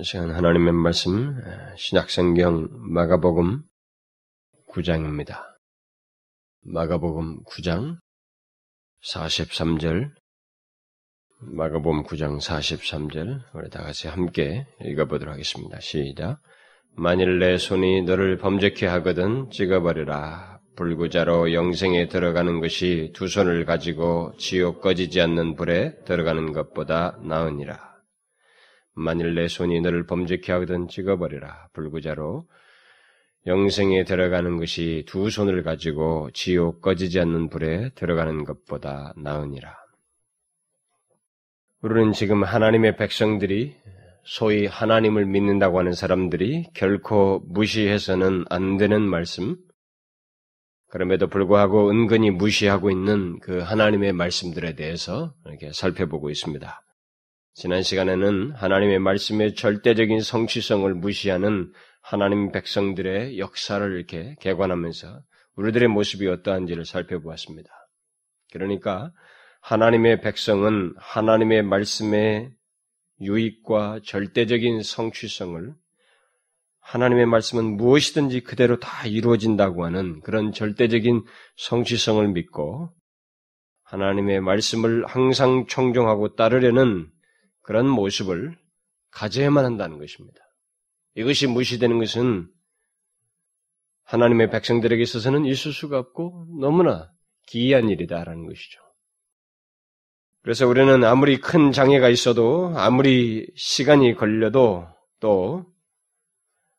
이 시간 하나님의 말씀 신약성경 마가복음 9장입니다. 마가복음 9장 43절 마가복음 9장 43절 우리 다 같이 함께 읽어보도록 하겠습니다. 시작 만일 내 손이 너를 범죄케 하거든 찍어버리라 불구자로 영생에 들어가는 것이 두 손을 가지고 지옥 꺼지지 않는 불에 들어가는 것보다 나으니라. 만일 내 손이 너를 범죄케 하거든 찍어버리라. 불구자로 영생에 들어가는 것이 두 손을 가지고 지옥 꺼지지 않는 불에 들어가는 것보다 나으니라. 우리는 지금 하나님의 백성들이 소위 하나님을 믿는다고 하는 사람들이 결코 무시해서는 안 되는 말씀, 그럼에도 불구하고 은근히 무시하고 있는 그 하나님의 말씀들에 대해서 이렇게 살펴보고 있습니다. 지난 시간에는 하나님의 말씀의 절대적인 성취성을 무시하는 하나님 백성들의 역사를 이렇게 개관하면서 우리들의 모습이 어떠한지를 살펴보았습니다. 그러니까 하나님의 백성은 하나님의 말씀의 유익과 절대적인 성취성을 하나님의 말씀은 무엇이든지 그대로 다 이루어진다고 하는 그런 절대적인 성취성을 믿고 하나님의 말씀을 항상 청종하고 따르려는 그런 모습을 가져야만 한다는 것입니다. 이것이 무시되는 것은 하나님의 백성들에게 있어서는 있을 수가 없고 너무나 기이한 일이다라는 것이죠. 그래서 우리는 아무리 큰 장애가 있어도 아무리 시간이 걸려도 또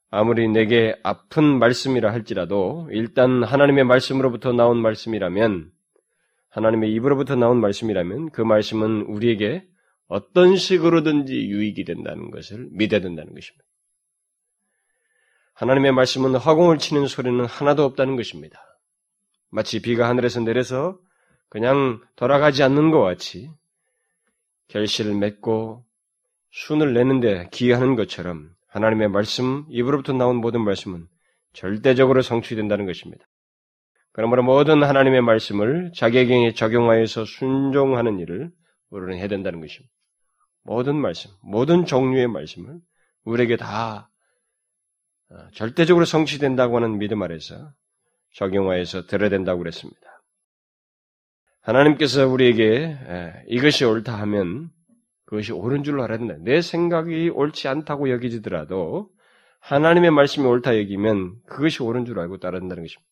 아무리 내게 아픈 말씀이라 할지라도 일단 하나님의 말씀으로부터 나온 말씀이라면 하나님의 입으로부터 나온 말씀이라면 그 말씀은 우리에게 어떤 식으로든지 유익이 된다는 것을 믿어야 된다는 것입니다. 하나님의 말씀은 허공을 치는 소리는 하나도 없다는 것입니다. 마치 비가 하늘에서 내려서 그냥 돌아가지 않는 것 같이 결실을 맺고 순을 내는데 기여하는 것처럼 하나님의 말씀, 입으로부터 나온 모든 말씀은 절대적으로 성취된다는 것입니다. 그러므로 모든 하나님의 말씀을 자기에게 적용하여서 순종하는 일을 우리는 해야 된다는 것입니다. 모든 말씀, 모든 종류의 말씀을 우리에게 다 어, 절대적으로 성취된다고 하는 믿음 아래서 적용하여서 들어야 된다고 그랬습니다. 하나님께서 우리에게 이것이 옳다 하면 그것이 옳은 줄로 알아야 된다. 내 생각이 옳지 않다고 여기지더라도 하나님의 말씀이 옳다 여기면 그것이 옳은 줄 알고 따른다는 것입니다.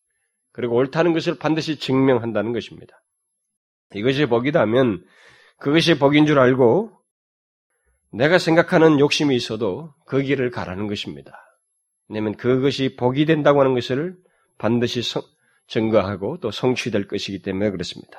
그리고 옳다는 것을 반드시 증명한다는 것입니다. 이것이 복이다면 그것이 복인 줄 알고 내가 생각하는 욕심이 있어도 그 길을 가라는 것입니다. 왜냐하면 그것이 복이 된다고 하는 것을 반드시 성, 증거하고 또 성취될 것이기 때문에 그렇습니다.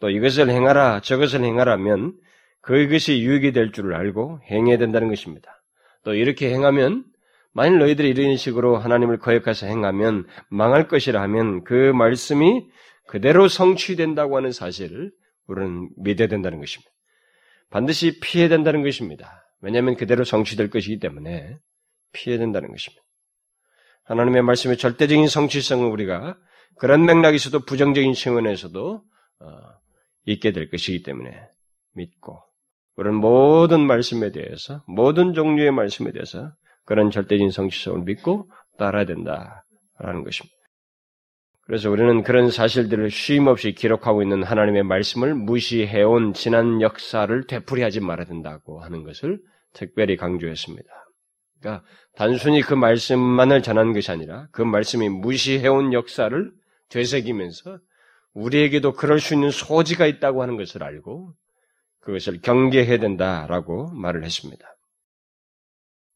또 이것을 행하라 저것을 행하라면 그것이 유익이 될 줄을 알고 행해야 된다는 것입니다. 또 이렇게 행하면 만일 너희들이 이런 식으로 하나님을 거역해서 행하면 망할 것이라 하면 그 말씀이 그대로 성취된다고 하는 사실을 우리는 믿어야 된다는 것입니다. 반드시 피해야 된다는 것입니다. 왜냐하면 그대로 성취될 것이기 때문에 피해야 된다는 것입니다. 하나님의 말씀의 절대적인 성취성을 우리가 그런 맥락에서도 부정적인 측면에서도 어, 있게 될 것이기 때문에 믿고 그런 모든 말씀에 대해서 모든 종류의 말씀에 대해서 그런 절대적인 성취성을 믿고 따라야 된다라는 것입니다. 그래서 우리는 그런 사실들을 쉼없이 기록하고 있는 하나님의 말씀을 무시해온 지난 역사를 되풀이하지 말아야 된다고 하는 것을 특별히 강조했습니다. 그러니까 단순히 그 말씀만을 전하는 것이 아니라 그 말씀이 무시해온 역사를 되새기면서 우리에게도 그럴 수 있는 소지가 있다고 하는 것을 알고 그것을 경계해야 된다라고 말을 했습니다.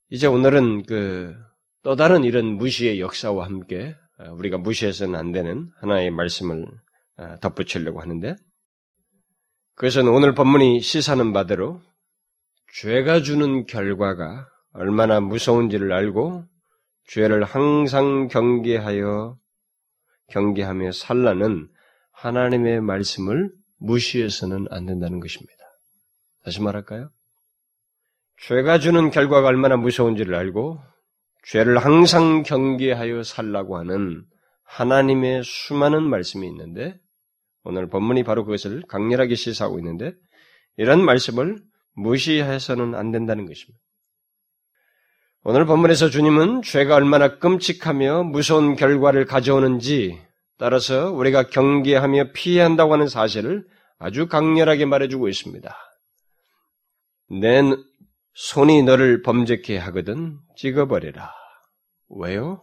이제 오늘은 그 또 다른 이런 무시의 역사와 함께 어, 우리가 무시해서는 안 되는 하나의 말씀을 어, 덧붙이려고 하는데 그것은 오늘 본문이 시사하는 바대로 죄가 주는 결과가 얼마나 무서운지를 알고 죄를 항상 경계하여 경계하며 살라는 하나님의 말씀을 무시해서는 안 된다는 것입니다. 다시 말할까요? 죄가 주는 결과가 얼마나 무서운지를 알고 죄를 항상 경계하여 살라고 하는 하나님의 수많은 말씀이 있는데 오늘 본문이 바로 그것을 강렬하게 시사하고 있는데 이런 말씀을 무시해서는 안 된다는 것입니다. 오늘 본문에서 주님은 죄가 얼마나 끔찍하며 무서운 결과를 가져오는지 따라서 우리가 경계하며 피해야 한다고 하는 사실을 아주 강렬하게 말해주고 있습니다. 내 손이 너를 범죄케 하거든 찍어버려라. 왜요?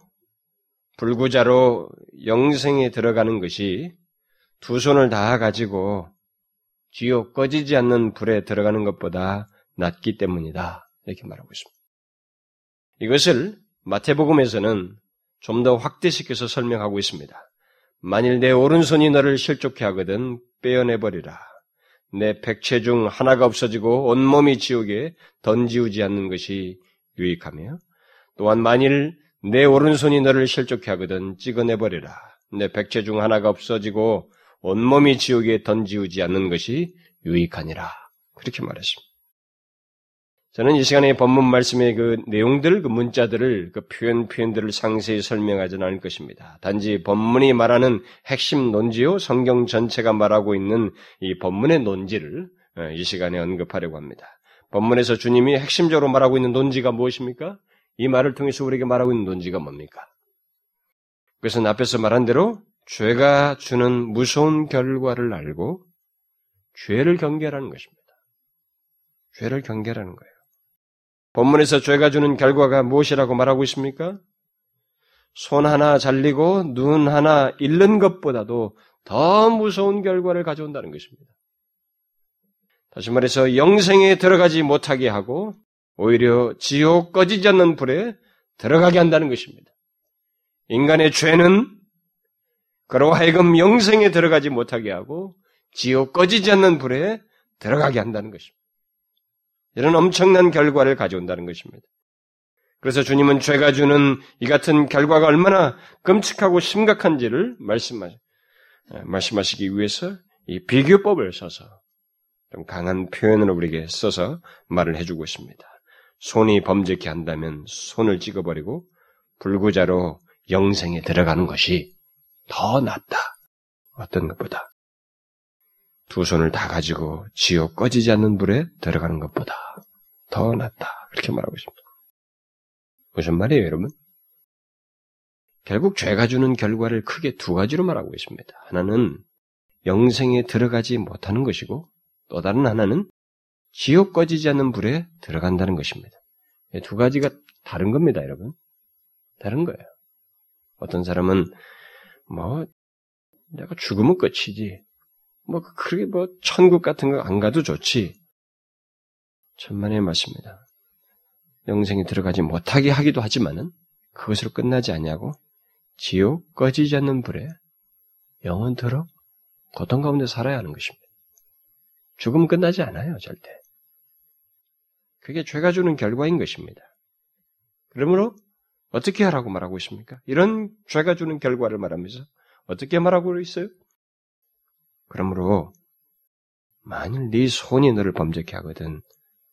불구자로 영생에 들어가는 것이 두 손을 다 가지고 지옥 꺼지지 않는 불에 들어가는 것보다 낫기 때문이다. 이렇게 말하고 있습니다. 이것을 마태복음에서는 좀 더 확대시켜서 설명하고 있습니다. 만일 내 오른손이 너를 실족해 하거든 빼어내버리라. 내 백체 중 하나가 없어지고 온몸이 지옥에 던지우지 않는 것이 유익하며 또한 만일 내 오른손이 너를 실족해 하거든 찍어내버리라. 내 백체 중 하나가 없어지고 온몸이 지옥에 던지우지 않는 것이 유익하니라. 그렇게 말했습니다. 저는 이 시간에 본문 말씀의 그 내용들, 그 문자들을, 그 표현, 표현들을 상세히 설명하지는 않을 것입니다. 단지 본문이 말하는 핵심 논지요, 성경 전체가 말하고 있는 이 본문의 논지를 어, 이 시간에 언급하려고 합니다. 본문에서 주님이 핵심적으로 말하고 있는 논지가 무엇입니까? 이 말을 통해서 우리에게 말하고 있는 논지가 뭡니까? 그것은 앞에서 말한 대로 죄가 주는 무서운 결과를 알고 죄를 경계하는 것입니다. 죄를 경계하는 거예요. 본문에서 죄가 주는 결과가 무엇이라고 말하고 있습니까? 손 하나 잘리고 눈 하나 잃는 것보다도 더 무서운 결과를 가져온다는 것입니다. 다시 말해서 영생에 들어가지 못하게 하고 오히려 지옥 꺼지지 않는 불에 들어가게 한다는 것입니다. 인간의 죄는 그로 하여금 영생에 들어가지 못하게 하고 지옥 꺼지지 않는 불에 들어가게 한다는 것입니다. 이런 엄청난 결과를 가져온다는 것입니다. 그래서 주님은 죄가 주는 이 같은 결과가 얼마나 끔찍하고 심각한지를 말씀하, 말씀하시기 위해서 이 비교법을 써서 좀 강한 표현으로 우리에게 써서 말을 해주고 있습니다. 손이 범죄케 한다면 손을 찍어버리고 불구자로 영생에 들어가는 것이 더 낫다. 어떤 것보다. 두 손을 다 가지고 지옥 꺼지지 않는 불에 들어가는 것보다 더 낫다. 그렇게 말하고 있습니다. 무슨 말이에요, 여러분? 결국 죄가 주는 결과를 크게 두 가지로 말하고 있습니다. 하나는 영생에 들어가지 못하는 것이고 또 다른 하나는 지옥 꺼지지 않는 불에 들어간다는 것입니다. 두 가지가 다른 겁니다, 여러분. 다른 거예요. 어떤 사람은 뭐 내가 죽으면 끝이지. 뭐 그렇게 뭐 천국 같은 거 안 가도 좋지. 천만의 말씀입니다. 영생에 들어가지 못하게 하기도 하지만은 그것으로 끝나지 않냐고 지옥 꺼지지 않는 불에 영원토록 고통 가운데 살아야 하는 것입니다. 죽음 끝나지 않아요, 절대. 그게 죄가 주는 결과인 것입니다. 그러므로 어떻게 하라고 말하고 있습니까? 이런 죄가 주는 결과를 말하면서 어떻게 말하고 있어요? 그러므로 만일 네 손이 너를 범죄케 하거든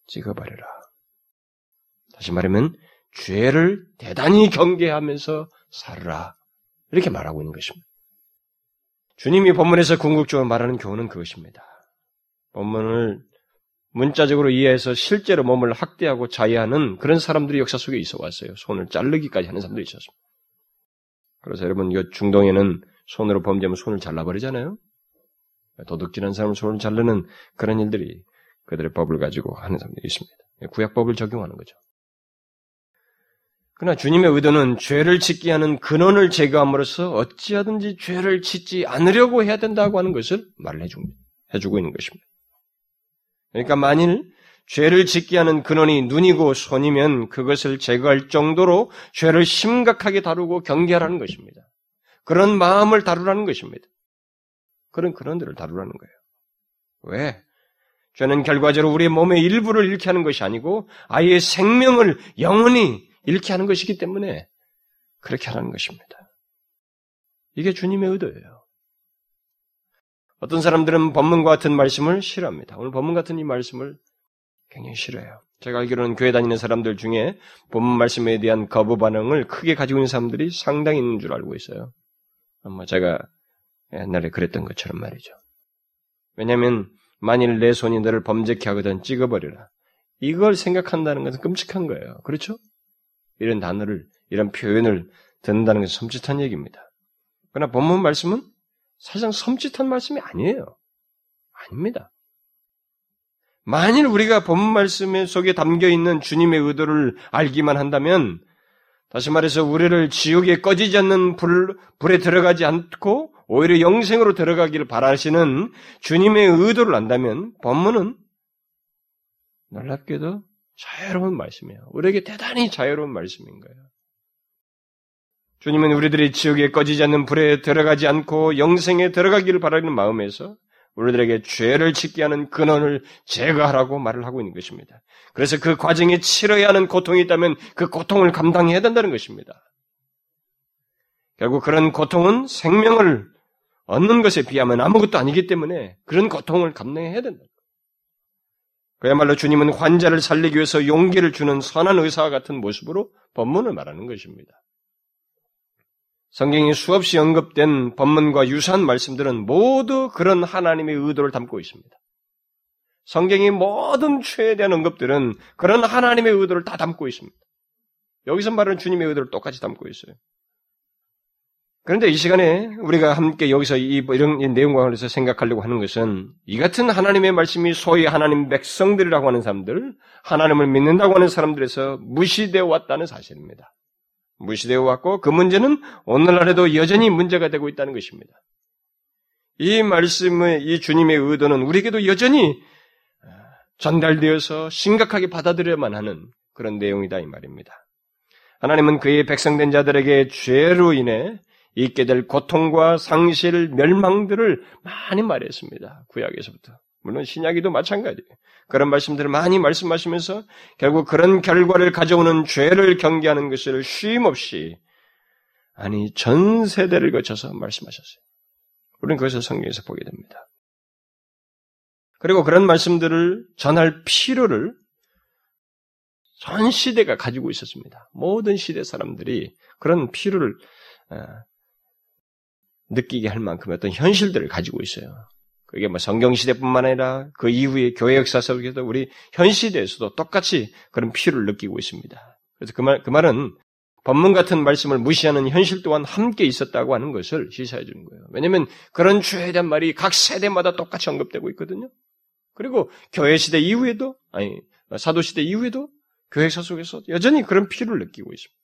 찍어버려라. 다시 말하면 죄를 대단히 경계하면서 살아라. 이렇게 말하고 있는 것입니다. 주님이 본문에서 궁극적으로 말하는 교훈은 그것입니다. 본문을 문자적으로 이해해서 실제로 몸을 학대하고 자해하는 그런 사람들이 역사 속에 있어 왔어요. 손을 자르기까지 하는 사람도 있었습니다. 그래서 여러분, 이 중동에는 손으로 범죄하면 손을 잘라버리잖아요. 도둑질한 사람을 손을 자르는 그런 일들이 그들의 법을 가지고 하는 사람들이 있습니다. 구약법을 적용하는 거죠. 그러나 주님의 의도는 죄를 짓게 하는 근원을 제거함으로써 어찌하든지 죄를 짓지 않으려고 해야 된다고 하는 것을 말을 해주고 있는 것입니다. 그러니까 만일 죄를 짓게 하는 근원이 눈이고 손이면 그것을 제거할 정도로 죄를 심각하게 다루고 경계하라는 것입니다. 그런 마음을 다루라는 것입니다. 그런 근원들을 다루라는 거예요. 왜? 죄는 결과적으로 우리의 몸의 일부를 잃게 하는 것이 아니고 아예 생명을 영원히 잃게 하는 것이기 때문에 그렇게 하라는 것입니다. 이게 주님의 의도예요. 어떤 사람들은 법문과 같은 말씀을 싫어합니다. 오늘 법문 같은 이 말씀을 굉장히 싫어해요. 제가 알기로는 교회 다니는 사람들 중에 법문 말씀에 대한 거부 반응을 크게 가지고 있는 사람들이 상당히 있는 줄 알고 있어요. 아마 제가 옛날에 그랬던 것처럼 말이죠. 왜냐하면 만일 내 손이 너를 범죄케 하거든 찍어버려라. 이걸 생각한다는 것은 끔찍한 거예요. 그렇죠? 이런 단어를, 이런 표현을 듣는다는 것은 섬찟한 얘기입니다. 그러나 본문 말씀은 사실상 섬찟한 말씀이 아니에요. 아닙니다. 만일 우리가 본문 말씀 속에 담겨 있는 주님의 의도를 알기만 한다면, 다시 말해서 우리를 지옥에 꺼지지 않는 불, 불에 들어가지 않고 오히려 영생으로 들어가기를 바라시는 주님의 의도를 안다면 본문은 놀랍게도 자유로운 말씀이에요. 우리에게 대단히 자유로운 말씀인 거예요. 주님은 우리들이 지옥에 꺼지지 않는 불에 들어가지 않고 영생에 들어가기를 바라는 마음에서 우리들에게 죄를 짓게 하는 근원을 제거하라고 말을 하고 있는 것입니다. 그래서 그 과정에 치러야 하는 고통이 있다면 그 고통을 감당해야 된다는 것입니다. 결국 그런 고통은 생명을 얻는 것에 비하면 아무것도 아니기 때문에 그런 고통을 감당해야 된다. 그야말로 주님은 환자를 살리기 위해서 용기를 주는 선한 의사와 같은 모습으로 법문을 말하는 것입니다. 성경이 수없이 언급된 법문과 유사한 말씀들은 모두 그런 하나님의 의도를 담고 있습니다. 성경의 모든 죄에 대한 언급들은 그런 하나님의 의도를 다 담고 있습니다. 여기서 말하는 주님의 의도를 똑같이 담고 있어요. 그런데 이 시간에 우리가 함께 여기서 이뭐 이런 내용과 관련해서 생각하려고 하는 것은 이 같은 하나님의 말씀이 소위 하나님 백성들이라고 하는 사람들, 하나님을 믿는다고 하는 사람들에서 무시되어 왔다는 사실입니다. 무시되어 왔고 그 문제는 오늘날에도 여전히 문제가 되고 있다는 것입니다. 이 말씀의 이 주님의 의도는 우리에게도 여전히 전달되어서 심각하게 받아들여야만 하는 그런 내용이다 이 말입니다. 하나님은 그의 백성된 자들에게 죄로 인해 있게 될 고통과 상실, 멸망들을 많이 말했습니다. 구약에서부터. 물론 신약이도 마찬가지예요. 그런 말씀들을 많이 말씀하시면서 결국 그런 결과를 가져오는 죄를 경계하는 것을 쉼없이 아니 전 세대를 거쳐서 말씀하셨어요. 우리는 그것을 성경에서 보게 됩니다. 그리고 그런 말씀들을 전할 필요를 전 시대가 가지고 있었습니다. 모든 시대 사람들이 그런 필요를 어, 느끼게 할 만큼 어떤 현실들을 가지고 있어요. 그게 뭐 성경 시대뿐만 아니라 그 이후의 교회 역사 속에서 우리 현 시대에서도 똑같이 그런 필요를 느끼고 있습니다. 그래서 그 말, 그 말은 법문 같은 말씀을 무시하는 현실 또한 함께 있었다고 하는 것을 시사해 주는 거예요. 왜냐하면 그런 죄에 대한 말이 각 세대마다 똑같이 언급되고 있거든요. 그리고 교회 시대 이후에도 아니 사도 시대 이후에도 교회사 속에서 여전히 그런 필요를 느끼고 있습니다.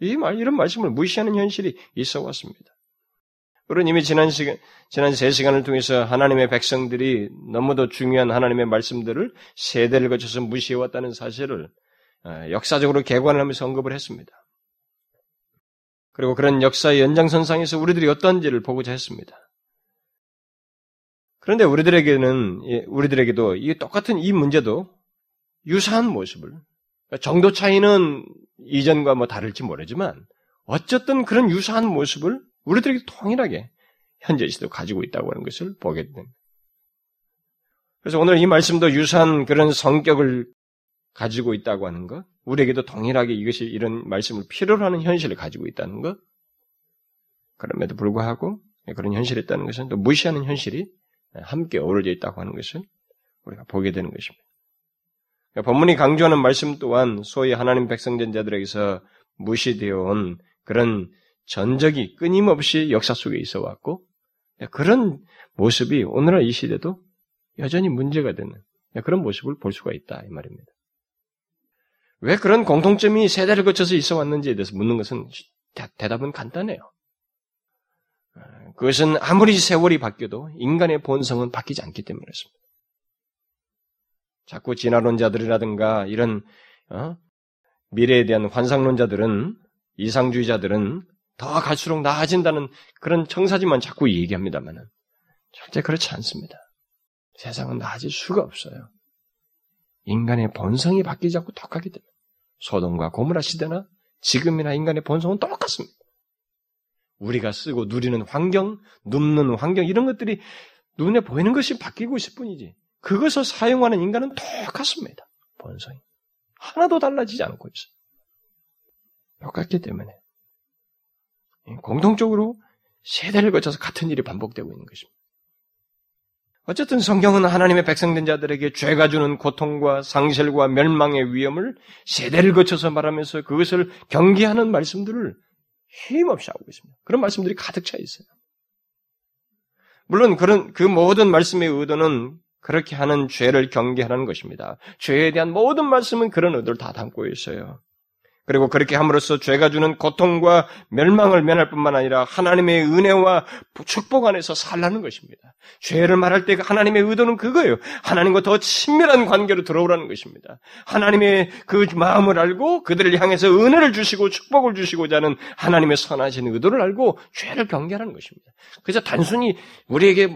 이 말, 이런 말씀을 무시하는 현실이 있어 왔습니다. 우리는 이미 지난 시간, 지난 세 시간을 통해서 하나님의 백성들이 너무도 중요한 하나님의 말씀들을 세대를 거쳐서 무시해왔다는 사실을 어, 역사적으로 개관하면서 언급을 했습니다. 그리고 그런 역사의 연장선상에서 우리들이 어떤지를 보고자 했습니다. 그런데 우리들에게는, 우리들에게도 이 똑같은 이 문제도 유사한 모습을, 그러니까 정도 차이는 이전과 뭐 다를지 모르지만, 어쨌든 그런 유사한 모습을 우리들에게 동일하게 현재 시도 가지고 있다고 하는 것을 보게 됩니다. 그래서 오늘 이 말씀도 유사한 그런 성격을 가지고 있다고 하는 것, 우리에게도 동일하게 이것이 이런 말씀을 필요로 하는 현실을 가지고 있다는 것, 그럼에도 불구하고 그런 현실이 있다는 것은 또 무시하는 현실이 함께 어우러져 있다고 하는 것을 우리가 보게 되는 것입니다. 그러니까 본문이 강조하는 말씀 또한 소위 하나님 백성된 자들에게서 무시되어 온 그런 전적이 끊임없이 역사 속에 있어 왔고 그런 모습이 오늘날 이 시대도 여전히 문제가 되는 그런 모습을 볼 수가 있다 이 말입니다. 왜 그런 공통점이 세대를 거쳐서 있어 왔는지에 대해서 묻는 것은 대답은 간단해요. 그것은 아무리 세월이 바뀌어도 인간의 본성은 바뀌지 않기 때문에 그렇습니다. 자꾸 진화론자들이라든가 이런 어? 미래에 대한 환상론자들은 이상주의자들은 더 갈수록 나아진다는 그런 청사진만 자꾸 얘기합니다만은 절대 그렇지 않습니다. 세상은 나아질 수가 없어요. 인간의 본성이 바뀌지 않고 똑같기 때문에 소돔과 고무라 시대나 지금이나 인간의 본성은 똑같습니다. 우리가 쓰고 누리는 환경, 눕는 환경 이런 것들이 눈에 보이는 것이 바뀌고 있을 뿐이지 그것을 사용하는 인간은 똑같습니다. 본성이 하나도 달라지지 않고 있어요. 똑같기 때문에 공통적으로 세대를 거쳐서 같은 일이 반복되고 있는 것입니다. 어쨌든 성경은 하나님의 백성된 자들에게 죄가 주는 고통과 상실과 멸망의 위험을 세대를 거쳐서 말하면서 그것을 경계하는 말씀들을 힘없이 하고 있습니다. 그런 말씀들이 가득 차 있어요. 물론 그런 그 모든 말씀의 의도는 그렇게 하는 죄를 경계하는 것입니다. 죄에 대한 모든 말씀은 그런 의도를 다 담고 있어요. 그리고 그렇게 함으로써 죄가 주는 고통과 멸망을 면할 뿐만 아니라 하나님의 은혜와 축복 안에서 살라는 것입니다. 죄를 말할 때 하나님의 의도는 그거예요. 하나님과 더 친밀한 관계로 들어오라는 것입니다. 하나님의 그 마음을 알고 그들을 향해서 은혜를 주시고 축복을 주시고자 하는 하나님의 선하신 의도를 알고 죄를 경계하는 것입니다. 그래서 단순히 우리에게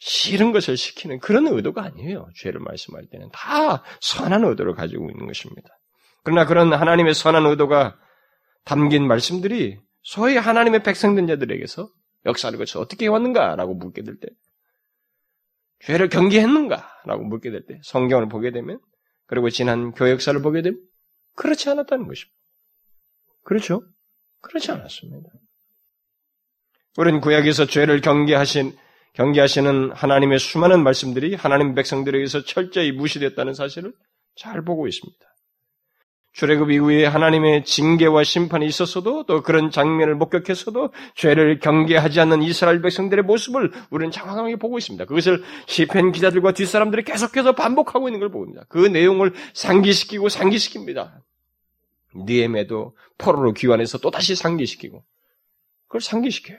싫은 것을 시키는 그런 의도가 아니에요. 죄를 말씀할 때는 다 선한 의도를 가지고 있는 것입니다. 그러나 그런 하나님의 선한 의도가 담긴 말씀들이 소위 하나님의 백성된 자들에게서 역사를 거쳐 어떻게 해왔는가라고 묻게 될 때, 죄를 경계했는가라고 묻게 될 때, 성경을 보게 되면, 그리고 지난 교회 역사를 보게 되면, 그렇지 않았다는 것입니다. 그렇죠? 그렇지 않았습니다. 우리는 구약에서 죄를 경계하신, 경계하시는 하나님의 수많은 말씀들이 하나님 백성들에게서 철저히 무시됐다는 사실을 잘 보고 있습니다. 출애굽 이후에 하나님의 징계와 심판이 있었어도 또 그런 장면을 목격했어도 죄를 경계하지 않는 이스라엘 백성들의 모습을 우리는 장황하게 보고 있습니다. 그것을 시편 기자들과 뒷사람들이 계속해서 반복하고 있는 걸 보입니다. 그 내용을 상기시키고 상기시킵니다. 니엠에도 포로로 귀환해서 또다시 상기시키고 그걸 상기시켜요.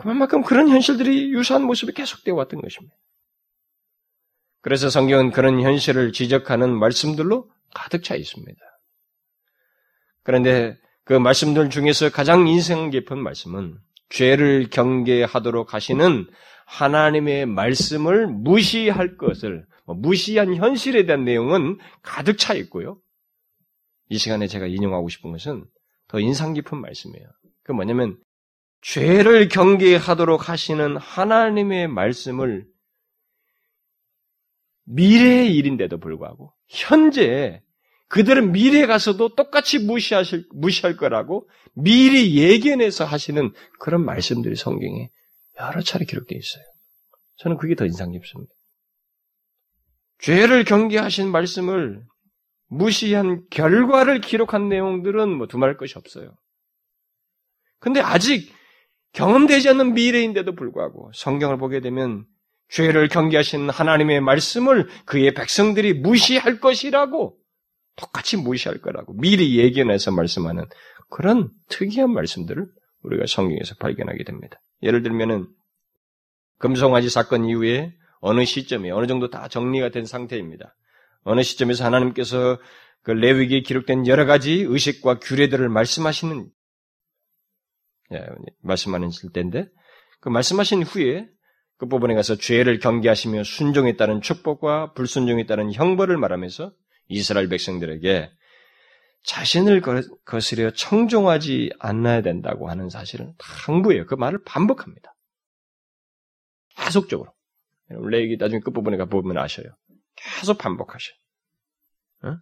그만큼 그런 현실들이 유사한 모습이 계속되어 왔던 것입니다. 그래서 성경은 그런 현실을 지적하는 말씀들로 가득 차 있습니다. 그런데 그 말씀들 중에서 가장 인생 깊은 말씀은 죄를 경계하도록 하시는 하나님의 말씀을 무시할 것을 뭐 무시한 현실에 대한 내용은 가득 차 있고요. 이 시간에 제가 인용하고 싶은 것은 더 인상 깊은 말씀이에요. 그 뭐냐면 죄를 경계하도록 하시는 하나님의 말씀을 미래의 일인데도 불구하고 현재 그들은 미래에 가서도 똑같이 무시하실 무시할 거라고 미리 예견해서 하시는 그런 말씀들이 성경에 여러 차례 기록되어 있어요. 저는 그게 더 인상 깊습니다. 죄를 경계하신 말씀을 무시한 결과를 기록한 내용들은 뭐 두말 것이 없어요. 근데 아직 경험되지 않는 미래인데도 불구하고 성경을 보게 되면 죄를 경계하신 하나님의 말씀을 그의 백성들이 무시할 것이라고 똑같이 무시할 거라고 미리 예견해서 말씀하는 그런 특이한 말씀들을 우리가 성경에서 발견하게 됩니다. 예를 들면은 금송아지 사건 이후에 어느 시점에 어느 정도 다 정리가 된 상태입니다. 어느 시점에서 하나님께서 그 레위기에 기록된 여러 가지 의식과 규례들을 말씀하시는 예, 말씀하는 때인데 그 말씀하신 후에 그 부분에 가서 죄를 경계하시며 순종에 따른 축복과 불순종에 따른 형벌을 말하면서 이스라엘 백성들에게 자신을 거스려 청종하지 않아야 된다고 하는 사실은 당부해요. 그 말을 반복합니다. 계속적으로. 레이기 나중에 끝부분에 가보면 아셔요. 계속 반복하셔요. 어?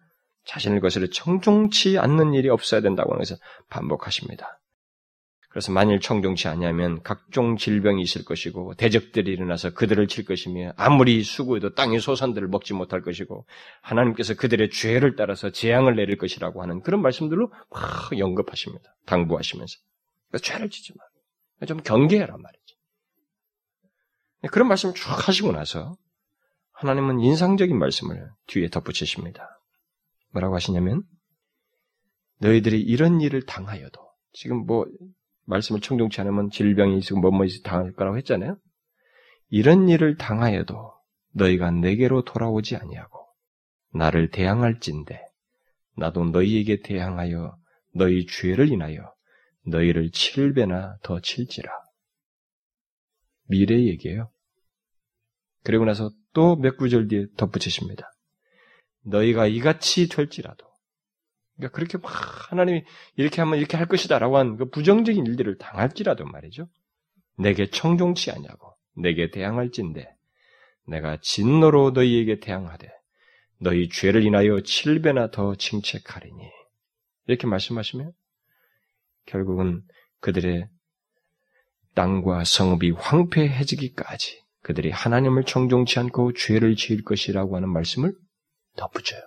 자신을 거스려 청종치 않는 일이 없어야 된다고 하는 것을 반복하십니다. 그래서 만일 청종치 않냐면 각종 질병이 있을 것이고 대적들이 일어나서 그들을 칠 것이며 아무리 수고해도 땅의 소산들을 먹지 못할 것이고 하나님께서 그들의 죄를 따라서 재앙을 내릴 것이라고 하는 그런 말씀들로 막 언급하십니다. 당부하시면서 그러니까 죄를 지지 마. 좀 경계해란 말이지. 그런 말씀을 쭉 하시고 나서 하나님은 인상적인 말씀을 뒤에 덧붙이십니다. 뭐라고 하시냐면 너희들이 이런 일을 당하여도 지금 뭐 말씀을 청종치 않으면 질병이 있고 뭐뭐 있어 당할 거라고 했잖아요. 이런 일을 당하여도 너희가 내게로 돌아오지 아니하고 나를 대항할진대 나도 너희에게 대항하여 너희 죄를 인하여 너희를 칠 배나 더 칠지라. 미래 얘기예요. 그리고 나서 또 몇 구절 뒤에 덧붙이십니다. 너희가 이같이 될지라도 그러니까 그렇게 막 하나님이 이렇게 하면 이렇게 할 것이다라고 한 그 부정적인 일들을 당할지라도 말이죠. 내게 청종치 않냐고 내게 대항할진데 내가 진노로 너희에게 대항하되 너희 죄를 인하여 칠배나 더 징책하리니 이렇게 말씀하시면 결국은 그들의 땅과 성읍이 황폐해지기까지 그들이 하나님을 청종치 않고 죄를 지을 것이라고 하는 말씀을 덧붙여요.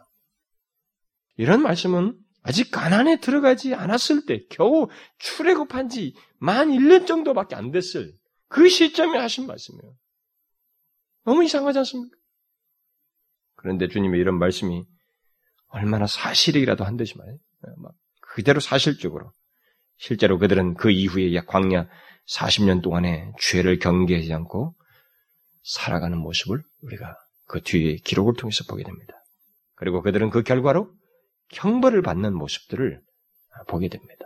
이런 말씀은 아직 가난에 들어가지 않았을 때 겨우 출애굽한 지 만 1년 정도밖에 안 됐을 그 시점에 하신 말씀이에요. 너무 이상하지 않습니까? 그런데 주님의 이런 말씀이 얼마나 사실이라도 한 듯이 말이에요. 그대로 사실적으로 실제로 그들은 그 이후에 약 광야 40년 동안에 죄를 경계하지 않고 살아가는 모습을 우리가 그 뒤에 기록을 통해서 보게 됩니다. 그리고 그들은 그 결과로 형벌을 받는 모습들을 보게 됩니다.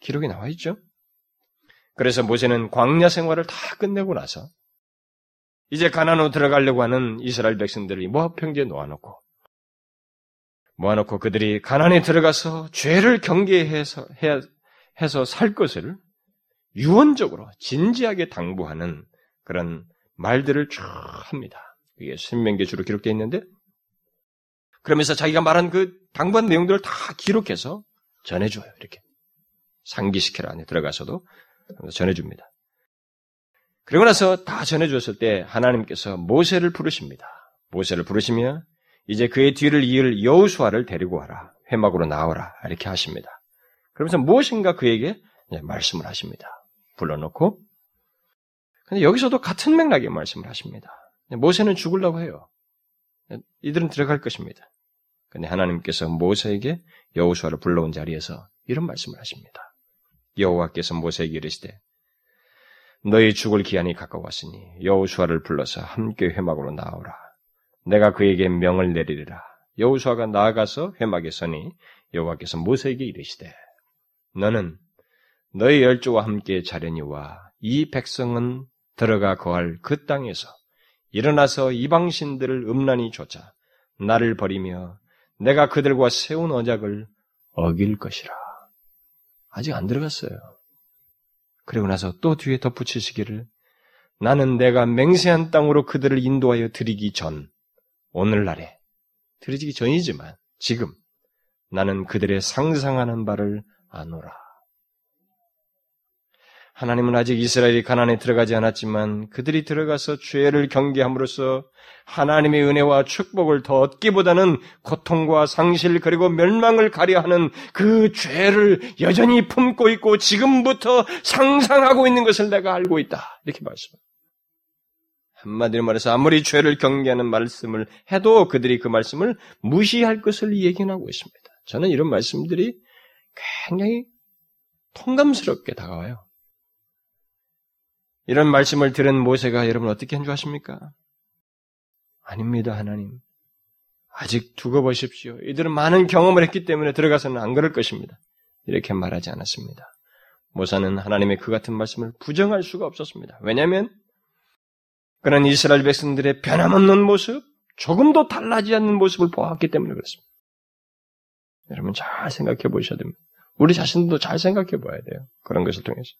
기록이 나와 있죠? 그래서 모세는 광야 생활을 다 끝내고 나서 이제 가나안으로 들어가려고 하는 이스라엘 백성들을 모압 평지에 놓아놓고 모아놓고 그들이 가난에 들어가서 죄를 경계해서 해서 살 것을 유언적으로 진지하게 당부하는 그런 말들을 쭉 합니다. 이게 신명기 주로 기록되어 있는데 그러면서 자기가 말한 그 당부한 내용들을 다 기록해서 전해줘요. 이렇게 상기시켜라 안에 들어가서도 전해줍니다. 그리고 나서 다 전해줬을 때 하나님께서 모세를 부르십니다. 모세를 부르시며 이제 그의 뒤를 이을 여우수아를 데리고 와라. 회막으로 나오라. 이렇게 하십니다. 그러면서 무엇인가 그에게 말씀을 하십니다. 불러놓고 근데 여기서도 같은 맥락의 말씀을 하십니다. 모세는 죽으려고 해요. 이들은 들어갈 것입니다. 근데 하나님께서 모세에게 여호수아를 불러온 자리에서 이런 말씀을 하십니다. 여호와께서 모세에게 이르시되 너희 죽을 기한이 가까웠으니 여호수아를 불러서 함께 회막으로 나오라. 내가 그에게 명을 내리리라. 여호수아가 나아가서 회막에 서니 여호와께서 모세에게 이르시되 너는 너희 열조와 함께 자려니와 이 백성은 들어가 거할 그 땅에서 일어나서 이방신들을 음란히 쫓아 나를 버리며 내가 그들과 세운 언약을 어길 것이라. 아직 안 들어갔어요. 그리고 나서 또 뒤에 덧붙이시기를 나는 내가 맹세한 땅으로 그들을 인도하여 드리기 전 오늘날에 드리기 전이지만 지금 나는 그들의 상상하는 바를 아노라. 하나님은 아직 이스라엘이 가난에 들어가지 않았지만 그들이 들어가서 죄를 경계함으로써 하나님의 은혜와 축복을 더 얻기보다는 고통과 상실 그리고 멸망을 가려하는 그 죄를 여전히 품고 있고 지금부터 상상하고 있는 것을 내가 알고 있다. 이렇게 말씀합니다. 한마디로 말해서 아무리 죄를 경계하는 말씀을 해도 그들이 그 말씀을 무시할 것을 얘기하고 있습니다. 저는 이런 말씀들이 굉장히 통감스럽게 다가와요. 이런 말씀을 들은 모세가 여러분 어떻게 한 줄 아십니까? 아닙니다, 하나님. 아직 두고 보십시오. 이들은 많은 경험을 했기 때문에 들어가서는 안 그럴 것입니다. 이렇게 말하지 않았습니다. 모사는 하나님의 그 같은 말씀을 부정할 수가 없었습니다. 왜냐하면 그런 이스라엘 백성들의 변함없는 모습, 조금도 달라지지 않는 모습을 보았기 때문에 그렇습니다. 여러분 잘 생각해 보셔야 됩니다. 우리 자신도 잘 생각해 봐야 돼요. 그런 것을 통해서.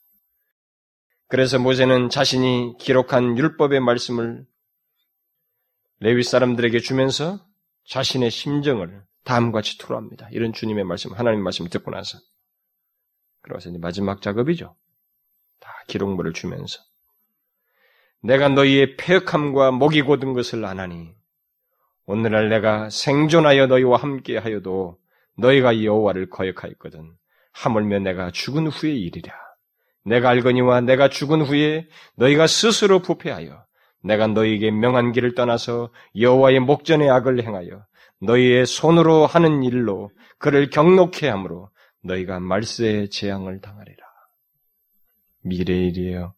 그래서 모세는 자신이 기록한 율법의 말씀을 레위 사람들에게 주면서 자신의 심정을 다음같이 토로합니다. 이런 주님의 말씀, 하나님의 말씀을 듣고 나서. 그래서 이제 마지막 작업이죠. 다 기록물을 주면서. 내가 너희의 폐역함과 목이 고든 것을 아나니 오늘날 내가 생존하여 너희와 함께 하여도 너희가 여호와를 거역하였거든. 하물며 내가 죽은 후의 일이랴. 내가 알거니와 내가 죽은 후에 너희가 스스로 부패하여 내가 너희에게 명한 길을 떠나서 여호와의 목전의 악을 행하여 너희의 손으로 하는 일로 그를 경록해 함으로 너희가 말세의 재앙을 당하리라. 미래의 일이에요.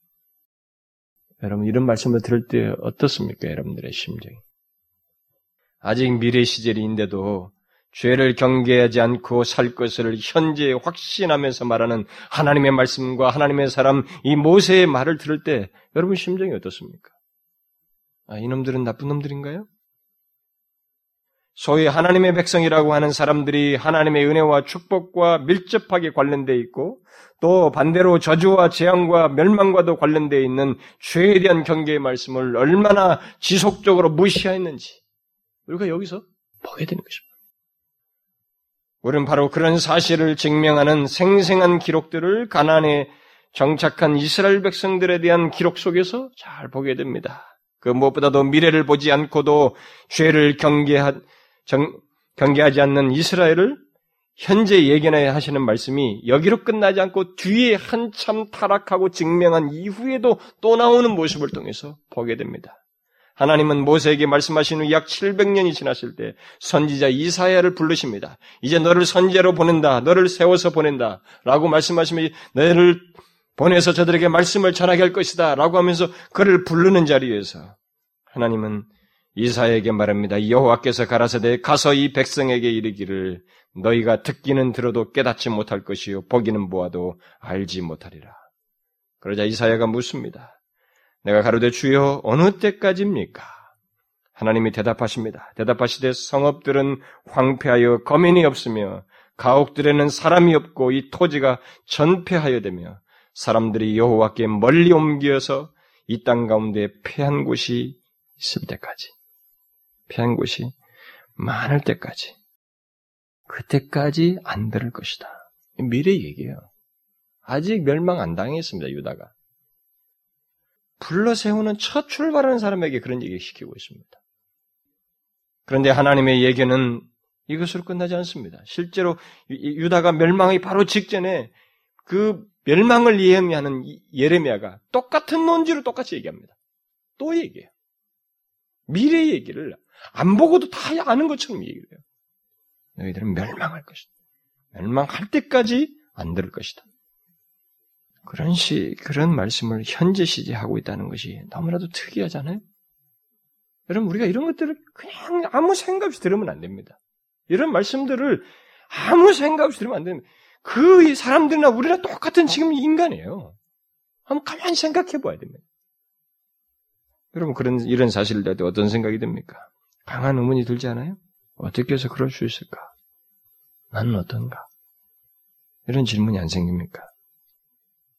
여러분 이런 말씀을 들을 때 어떻습니까? 여러분들의 심정이. 아직 미래 시절인데도 죄를 경계하지 않고 살 것을 현재 확신하면서 말하는 하나님의 말씀과 하나님의 사람 이 모세의 말을 들을 때 여러분 심정이 어떻습니까? 아, 이놈들은 나쁜 놈들인가요? 소위 하나님의 백성이라고 하는 사람들이 하나님의 은혜와 축복과 밀접하게 관련되어 있고 또 반대로 저주와 재앙과 멸망과도 관련되어 있는 죄에 대한 경계의 말씀을 얼마나 지속적으로 무시했는지 우리가 여기서 보게 되는 것입니다. 우리는 바로 그런 사실을 증명하는 생생한 기록들을 가난에 정착한 이스라엘 백성들에 대한 기록 속에서 잘 보게 됩니다. 그 무엇보다도 미래를 보지 않고도 죄를 경계하, 정, 경계하지 않는 이스라엘을 현재 예견해 하시는 말씀이 여기로 끝나지 않고 뒤에 한참 타락하고 증명한 이후에도 또 나오는 모습을 통해서 보게 됩니다. 하나님은 모세에게 말씀하신 후 약 700년이 지났을 때 선지자 이사야를 부르십니다. 이제 너를 선제로 보낸다. 너를 세워서 보낸다. 라고 말씀하시면 너를 보내서 저들에게 말씀을 전하게 할 것이다. 라고 하면서 그를 부르는 자리에서 하나님은 이사야에게 말합니다. 여호와께서 가라사대 가서 이 백성에게 이르기를 너희가 듣기는 들어도 깨닫지 못할 것이요 보기는 보아도 알지 못하리라. 그러자 이사야가 묻습니다. 내가 가로되 주여 어느 때까지입니까? 하나님이 대답하십니다. 대답하시되 성읍들은 황폐하여 거민이 없으며 가옥들에는 사람이 없고 이 토지가 전폐하여 되며 사람들이 여호와께 멀리 옮겨서 이 땅 가운데 패한 곳이 있을 때까지 패한 곳이 많을 때까지 그때까지 안 들을 것이다. 미래 얘기예요. 아직 멸망 안 당했습니다. 유다가 불러 세우는 첫 출발하는 사람에게 그런 얘기를 시키고 있습니다. 그런데 하나님의 예견은 이것으로 끝나지 않습니다. 실제로 유다가 멸망이 바로 직전에 그 멸망을 예언하는 예레미야가 똑같은 논지로 똑같이 얘기합니다. 또 얘기해요. 미래 얘기를 안 보고도 다 아는 것처럼 얘기를 해요. 너희들은 멸망할 것이다. 멸망할 때까지 안 들을 것이다. 그런 시, 그런 말씀을 현재 시제 하고 있다는 것이 너무나도 특이하잖아요? 여러분, 우리가 이런 것들을 그냥 아무 생각 없이 들으면 안 됩니다. 이런 말씀들을 아무 생각 없이 들으면 안 됩니다. 그 사람들이나 우리나 똑같은 지금 인간이에요. 한번 가만히 생각해 봐야 됩니다. 여러분, 그런, 이런 사실을 때 어떤 생각이 듭니까? 강한 의문이 들지 않아요? 어떻게 해서 그럴 수 있을까? 나는 어떤가? 이런 질문이 안 생깁니까?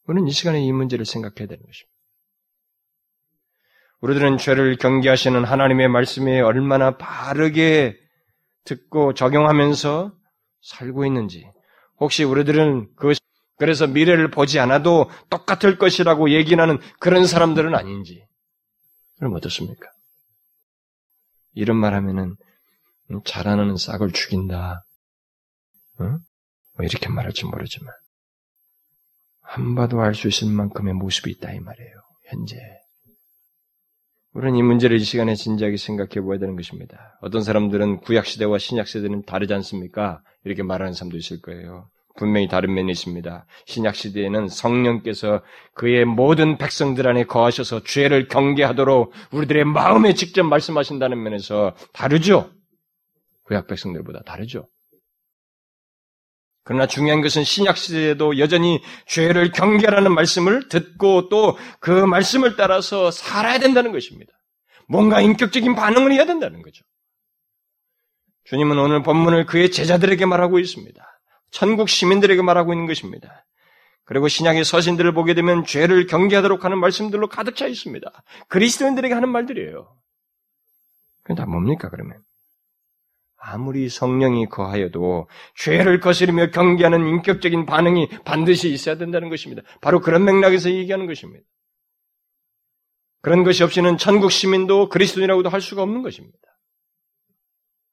우리는 이 시간에 이 문제를 생각해야 되는 것입니다. 우리들은 죄를 경계하시는 하나님의 말씀에 얼마나 바르게 듣고 적용하면서 살고 있는지, 혹시 우리들은 그, 그래서 미래를 보지 않아도 똑같을 것이라고 얘기하는 그런 사람들은 아닌지, 그럼 어떻습니까? 이런 말 하면은, 잘하는 싹을 죽인다. 응? 뭐 이렇게 말할지 모르지만, 한 봐도 알 수 있을 만큼의 모습이 있다 이 말이에요. 현재. 우리는 이 문제를 이 시간에 진지하게 생각해 보아야 되는 것입니다. 어떤 사람들은 구약 시대와 신약 시대는 다르지 않습니까? 이렇게 말하는 사람도 있을 거예요. 분명히 다른 면이 있습니다. 신약 시대에는 성령께서 그의 모든 백성들 안에 거하셔서 죄를 경계하도록 우리들의 마음에 직접 말씀하신다는 면에서 다르죠. 구약 백성들보다 다르죠. 그러나 중요한 것은 신약 시대에도 여전히 죄를 경계하라는 말씀을 듣고 또 그 말씀을 따라서 살아야 된다는 것입니다. 뭔가 인격적인 반응을 해야 된다는 거죠. 주님은 오늘 본문을 그의 제자들에게 말하고 있습니다. 천국 시민들에게 말하고 있는 것입니다. 그리고 신약의 서신들을 보게 되면 죄를 경계하도록 하는 말씀들로 가득 차 있습니다. 그리스도인들에게 하는 말들이에요. 그게 다 뭡니까, 그러면? 아무리 성령이 거하여도 죄를 거스르며 경계하는 인격적인 반응이 반드시 있어야 된다는 것입니다. 바로 그런 맥락에서 얘기하는 것입니다. 그런 것이 없이는 천국 시민도 그리스도인이라고도 할 수가 없는 것입니다.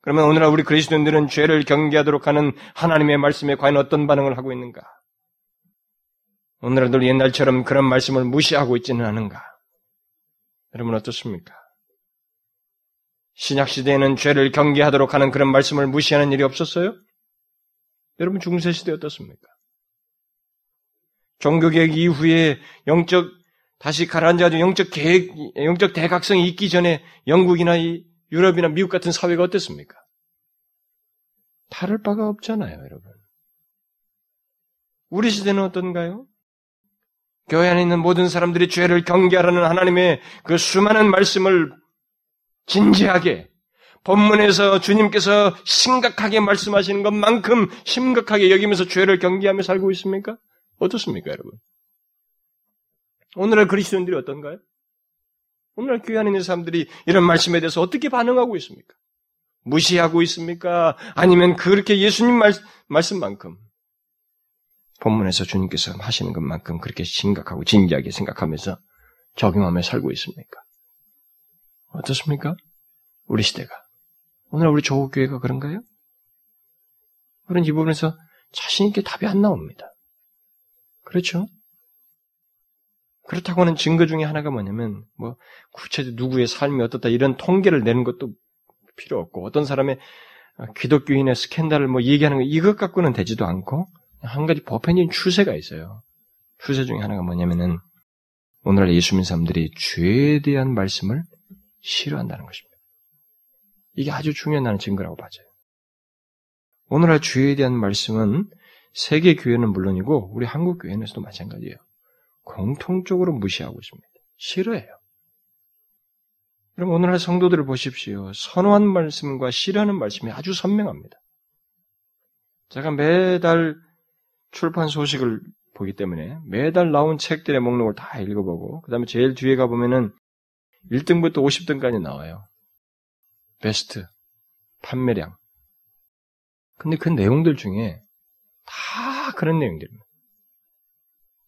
그러면 오늘날 우리 그리스도인들은 죄를 경계하도록 하는 하나님의 말씀에 과연 어떤 반응을 하고 있는가? 오늘날도 옛날처럼 그런 말씀을 무시하고 있지는 않은가? 여러분 어떻습니까? 신약 시대에는 죄를 경계하도록 하는 그런 말씀을 무시하는 일이 없었어요? 여러분 중세 시대 어떻습니까? 종교개혁 이후에 영적 다시 가라앉아가지고 영적 계획, 영적 대각성이 있기 전에 영국이나 유럽이나 미국 같은 사회가 어땠습니까? 다를 바가 없잖아요, 여러분. 우리 시대는 어떤가요? 교회 안에 있는 모든 사람들이 죄를 경계하라는 하나님의 그 수많은 말씀을 진지하게 본문에서 주님께서 심각하게 말씀하시는 것만큼 심각하게 여기면서 죄를 경계하며 살고 있습니까? 어떻습니까, 여러분? 오늘날 그리스도인들이 어떤가요? 오늘날 교회 안에 있는 사람들이 이런 말씀에 대해서 어떻게 반응하고 있습니까? 무시하고 있습니까? 아니면 그렇게 예수님 말, 말씀만큼 본문에서 주님께서 하시는 것만큼 그렇게 심각하고 진지하게 생각하면서 적용하며 살고 있습니까? 어떻습니까? 우리 시대가. 오늘 우리 조국교회가 그런가요? 그런 이 부분에서 자신있게 답이 안 나옵니다. 그렇죠? 그렇다고 하는 증거 중에 하나가 뭐냐면, 뭐, 구체적 누구의 삶이 어떻다 이런 통계를 내는 것도 필요 없고, 어떤 사람의 기독교인의 스캔들을 뭐 얘기하는 거, 이것 갖고는 되지도 않고, 한 가지 보편적인 추세가 있어요. 추세 중에 하나가 뭐냐면은, 오늘날 예수 믿는 사람들이 죄에 대한 말씀을 싫어한다는 것입니다. 이게 아주 중요한 나는 증거라고 봐져요. 오늘날 죄에 대한 말씀은 세계 교회는 물론이고 우리 한국 교회에서도 마찬가지예요. 공통적으로 무시하고 있습니다. 싫어해요. 그럼 오늘날 성도들을 보십시오. 선호한 말씀과 싫어하는 말씀이 아주 선명합니다. 제가 매달 출판 소식을 보기 때문에 매달 나온 책들의 목록을 다 읽어보고 그 다음에 제일 뒤에 가보면은 1등부터 50등까지 나와요. 베스트, 판매량. 근데 그 내용들 중에 다 그런 내용들입니다.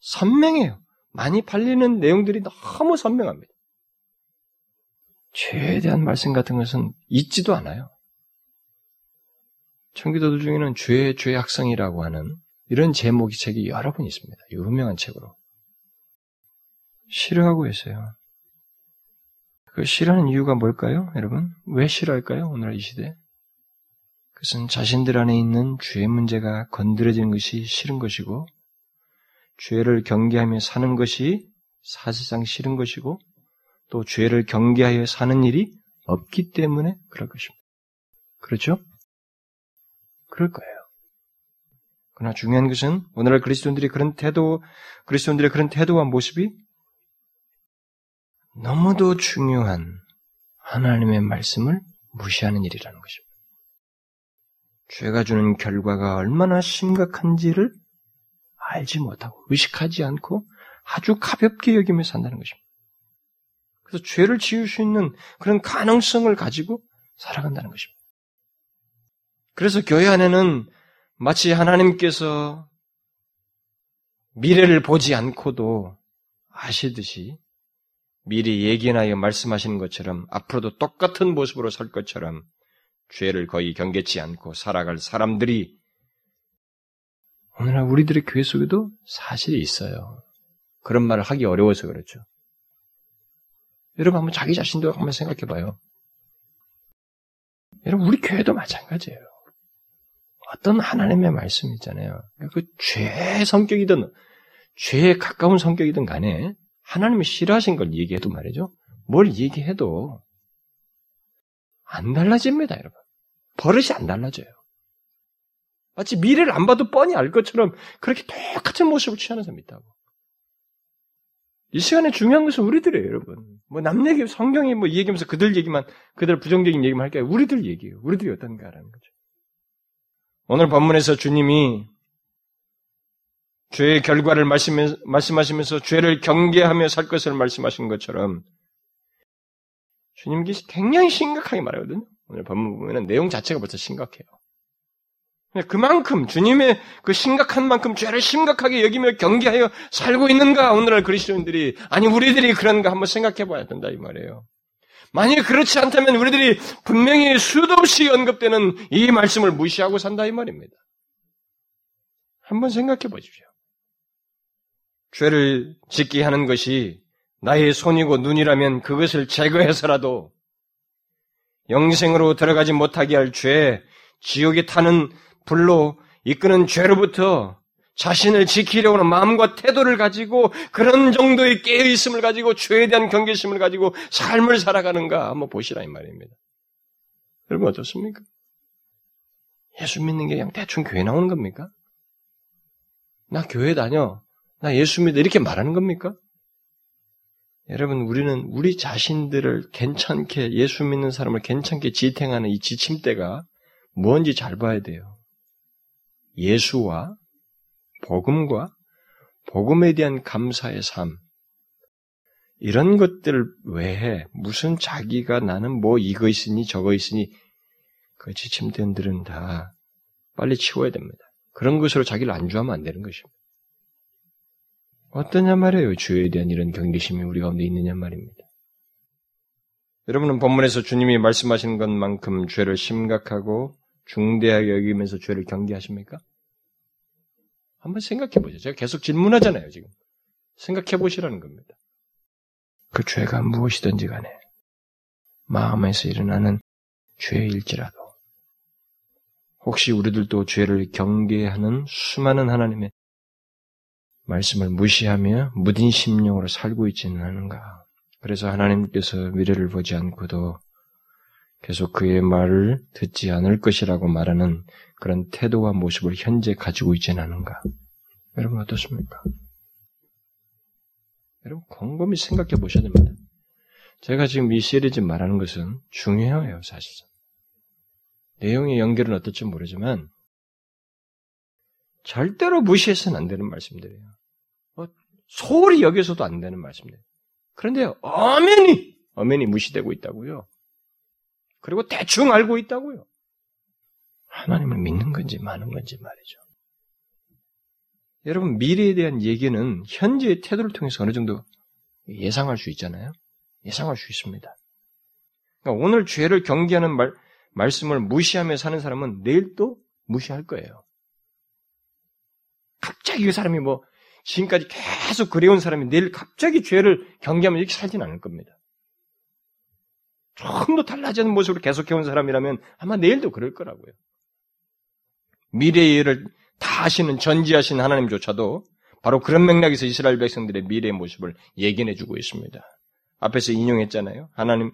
선명해요. 많이 팔리는 내용들이 너무 선명합니다. 죄에 대한 말씀 같은 것은 있지도 않아요. 청기도들 중에는 죄의 죄악성이라고 하는 이런 제목의 책이 여러 번 있습니다. 유명한 책으로. 싫어하고 있어요. 그 싫어하는 이유가 뭘까요, 여러분? 왜 싫어할까요, 오늘 이 시대? 그것은 자신들 안에 있는 죄의 문제가 건드려지는 것이 싫은 것이고, 죄를 경계하며 사는 것이 사실상 싫은 것이고, 또 죄를 경계하여 사는 일이 없기 때문에 그럴 것입니다. 그렇죠? 그럴 거예요. 그러나 중요한 것은 오늘날 그리스도인들이 그런 태도, 그리스도인들의 그런 태도와 모습이 너무도 중요한 하나님의 말씀을 무시하는 일이라는 것입니다. 죄가 주는 결과가 얼마나 심각한지를 알지 못하고 의식하지 않고 아주 가볍게 여기며 산다는 것입니다. 그래서 죄를 지을 수 있는 그런 가능성을 가지고 살아간다는 것입니다. 그래서 교회 안에는 마치 하나님께서 미래를 보지 않고도 아시듯이 미리 예견하여 말씀하시는 것처럼 앞으로도 똑같은 모습으로 살 것처럼 죄를 거의 경계치 않고 살아갈 사람들이 오늘날 우리들의 교회 속에도 사실이 있어요. 그런 말을 하기 어려워서 그렇죠. 여러분 한번 자기 자신도 한번 생각해 봐요. 여러분 우리 교회도 마찬가지예요. 어떤 하나님의 말씀 있잖아요. 그죄 성격이든 죄에 가까운 성격이든 간에 하나님이 싫어하신 걸 얘기해도 말이죠. 뭘 얘기해도 안 달라집니다, 여러분. 버릇이 안 달라져요. 마치 미래를 안 봐도 뻔히 알 것처럼 그렇게 똑같은 모습을 취하는 사람이 있다고. 이 시간에 중요한 것은 우리들이에요, 여러분. 뭐 남 얘기, 성경이 뭐 얘기하면서 그들 얘기만, 그들 부정적인 얘기만 할게요. 우리들 얘기예요. 우리들이 어떤가라는 거죠. 오늘 본문에서 주님이 죄의 결과를 말씀하시면서 죄를 경계하며 살 것을 말씀하신 것처럼 주님께 굉장히 심각하게 말하거든요. 오늘 본문 보면 내용 자체가 벌써 심각해요. 그만큼 주님의 그 심각한 만큼 죄를 심각하게 여기며 경계하여 살고 있는가 오늘날 그리스도인들이 아니 우리들이 그런가 한번 생각해 봐야 된다 이 말이에요. 만약 그렇지 않다면 우리들이 분명히 수도 없이 언급되는 이 말씀을 무시하고 산다 이 말입니다. 한번 생각해 보십시오. 죄를 짓게 하는 것이 나의 손이고 눈이라면 그것을 제거해서라도 영생으로 들어가지 못하게 할 죄, 지옥에 타는 불로 이끄는 죄로부터 자신을 지키려고 하는 마음과 태도를 가지고 그런 정도의 깨어있음을 가지고 죄에 대한 경계심을 가지고 삶을 살아가는가 한번 보시라 이 말입니다. 여러분 어떻습니까? 예수 믿는 게 그냥 대충 교회 나오는 겁니까? 나 교회 다녀. 나 예수 믿어. 이렇게 말하는 겁니까? 여러분, 우리는 우리 자신들을 괜찮게, 예수 믿는 사람을 괜찮게 지탱하는 이 지침대가 뭔지 잘 봐야 돼요. 예수와 복음과 복음에 대한 감사의 삶, 이런 것들 외에 무슨 자기가 나는 뭐 이거 있으니 저거 있으니 그 지침된들은 다 빨리 치워야 됩니다. 그런 것으로 자기를 안주하면 안 되는 것입니다. 어떠냐 말이에요. 주에 대한 이런 경계심이 우리 가운데 있느냐 말입니다. 여러분은 본문에서 주님이 말씀하시는 것만큼 죄를 심각하고 중대하게 여기면서 죄를 경계하십니까? 한번 생각해 보죠. 제가 계속 질문하잖아요, 지금. 생각해 보시라는 겁니다. 그 죄가 무엇이든지 간에 마음에서 일어나는 죄일지라도 혹시 우리들도 죄를 경계하는 수많은 하나님의 말씀을 무시하며 무딘 심령으로 살고 있지는 않은가. 그래서 하나님께서 미래를 보지 않고도 계속 그의 말을 듣지 않을 것이라고 말하는 그런 태도와 모습을 현재 가지고 있지는 않은가. 여러분 어떻습니까? 여러분 곰곰이 생각해 보셔야 됩니다. 제가 지금 이 시리즈 말하는 것은 중요해요, 사실상. 내용의 연결은 어떨지 모르지만 절대로 무시해서는 안 되는 말씀들이에요. 뭐 소홀히 여기서도 안 되는 말씀들이에요. 그런데 엄연히 엄연히 무시되고 있다고요. 그리고 대충 알고 있다고요. 하나님을 믿는 건지 마는 건지 말이죠. 여러분 미래에 대한 얘기는 현재의 태도를 통해서 어느 정도 예상할 수 있잖아요. 예상할 수 있습니다. 그러니까 오늘 죄를 경계하는 말, 말씀을 무시하며 사는 사람은 내일 또 무시할 거예요. 갑자기 그 사람이 뭐 지금까지 계속 그래온 사람이 내일 갑자기 죄를 경계하면 이렇게 살진 않을 겁니다. 조금 더 달라지는 모습으로 계속해온 사람이라면 아마 내일도 그럴 거라고요. 미래의 일을 다 아시는 전지하신 하나님조차도 바로 그런 맥락에서 이스라엘 백성들의 미래의 모습을 예견해주고 있습니다. 앞에서 인용했잖아요. 하나님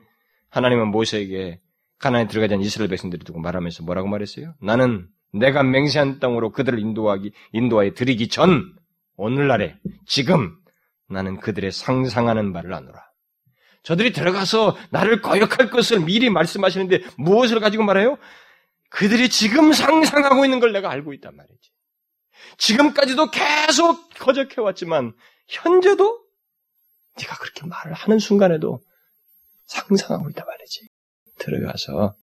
하나님은 모세에게 가나안에 들어가지 않은 이스라엘 백성들이 두고 말하면서 뭐라고 말했어요? 나는 내가 맹세한 땅으로 그들을 인도하기 인도하여 드리기 전 오늘날에 지금 나는 그들의 상상하는 바를 아노라. 저들이 들어가서 나를 거역할 것을 미리 말씀하시는데 무엇을 가지고 말해요? 그들이 지금 상상하고 있는 걸 내가 알고 있단 말이지. 지금까지도 계속 거적해 왔지만 현재도 네가 그렇게 말을 하는 순간에도 상상하고 있단 말이지. 들어가서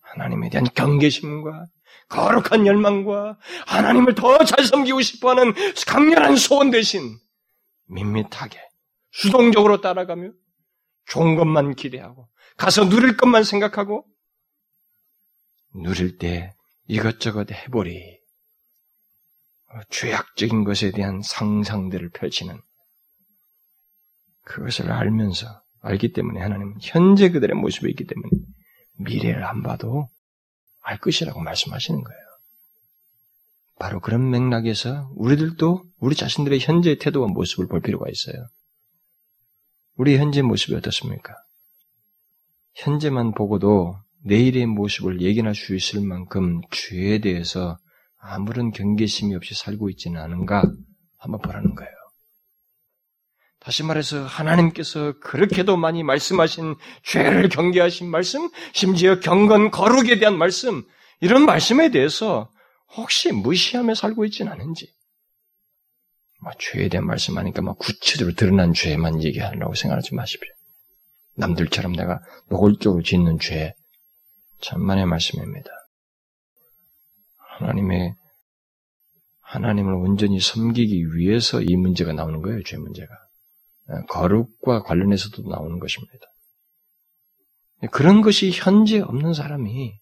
하나님에 대한 경계심과 거룩한 열망과 하나님을 더 잘 섬기고 싶어하는 강렬한 소원 대신 밋밋하게 수동적으로 따라가며 좋은 것만 기대하고 가서 누릴 것만 생각하고 누릴 때 이것저것 해보리. 죄악적인 것에 대한 상상들을 펼치는 그것을 알면서 알기 때문에 하나님은 현재 그들의 모습에 있기 때문에 미래를 안 봐도 알 것이라고 말씀하시는 거예요. 바로 그런 맥락에서 우리들도 우리 자신들의 현재의 태도와 모습을 볼 필요가 있어요. 우리 현재 모습이 어떻습니까? 현재만 보고도 내일의 모습을 예견할 수 있을 만큼 죄에 대해서 아무런 경계심이 없이 살고 있지는 않은가 한번 보라는 거예요. 다시 말해서 하나님께서 그렇게도 많이 말씀하신 죄를 경계하신 말씀, 심지어 경건 거룩에 대한 말씀, 이런 말씀에 대해서 혹시 무시하며 살고 있지는 않은지. 뭐 죄에 대한 말씀하니까 막 구체적으로 드러난 죄만 얘기하려고 생각하지 마십시오. 남들처럼 내가 노골적으로 짓는 죄, 천만의 말씀입니다. 하나님의 하나님을 온전히 섬기기 위해서 이 문제가 나오는 거예요, 죄 문제가. 거룩과 관련해서도 나오는 것입니다. 그런 것이 현재 없는 사람이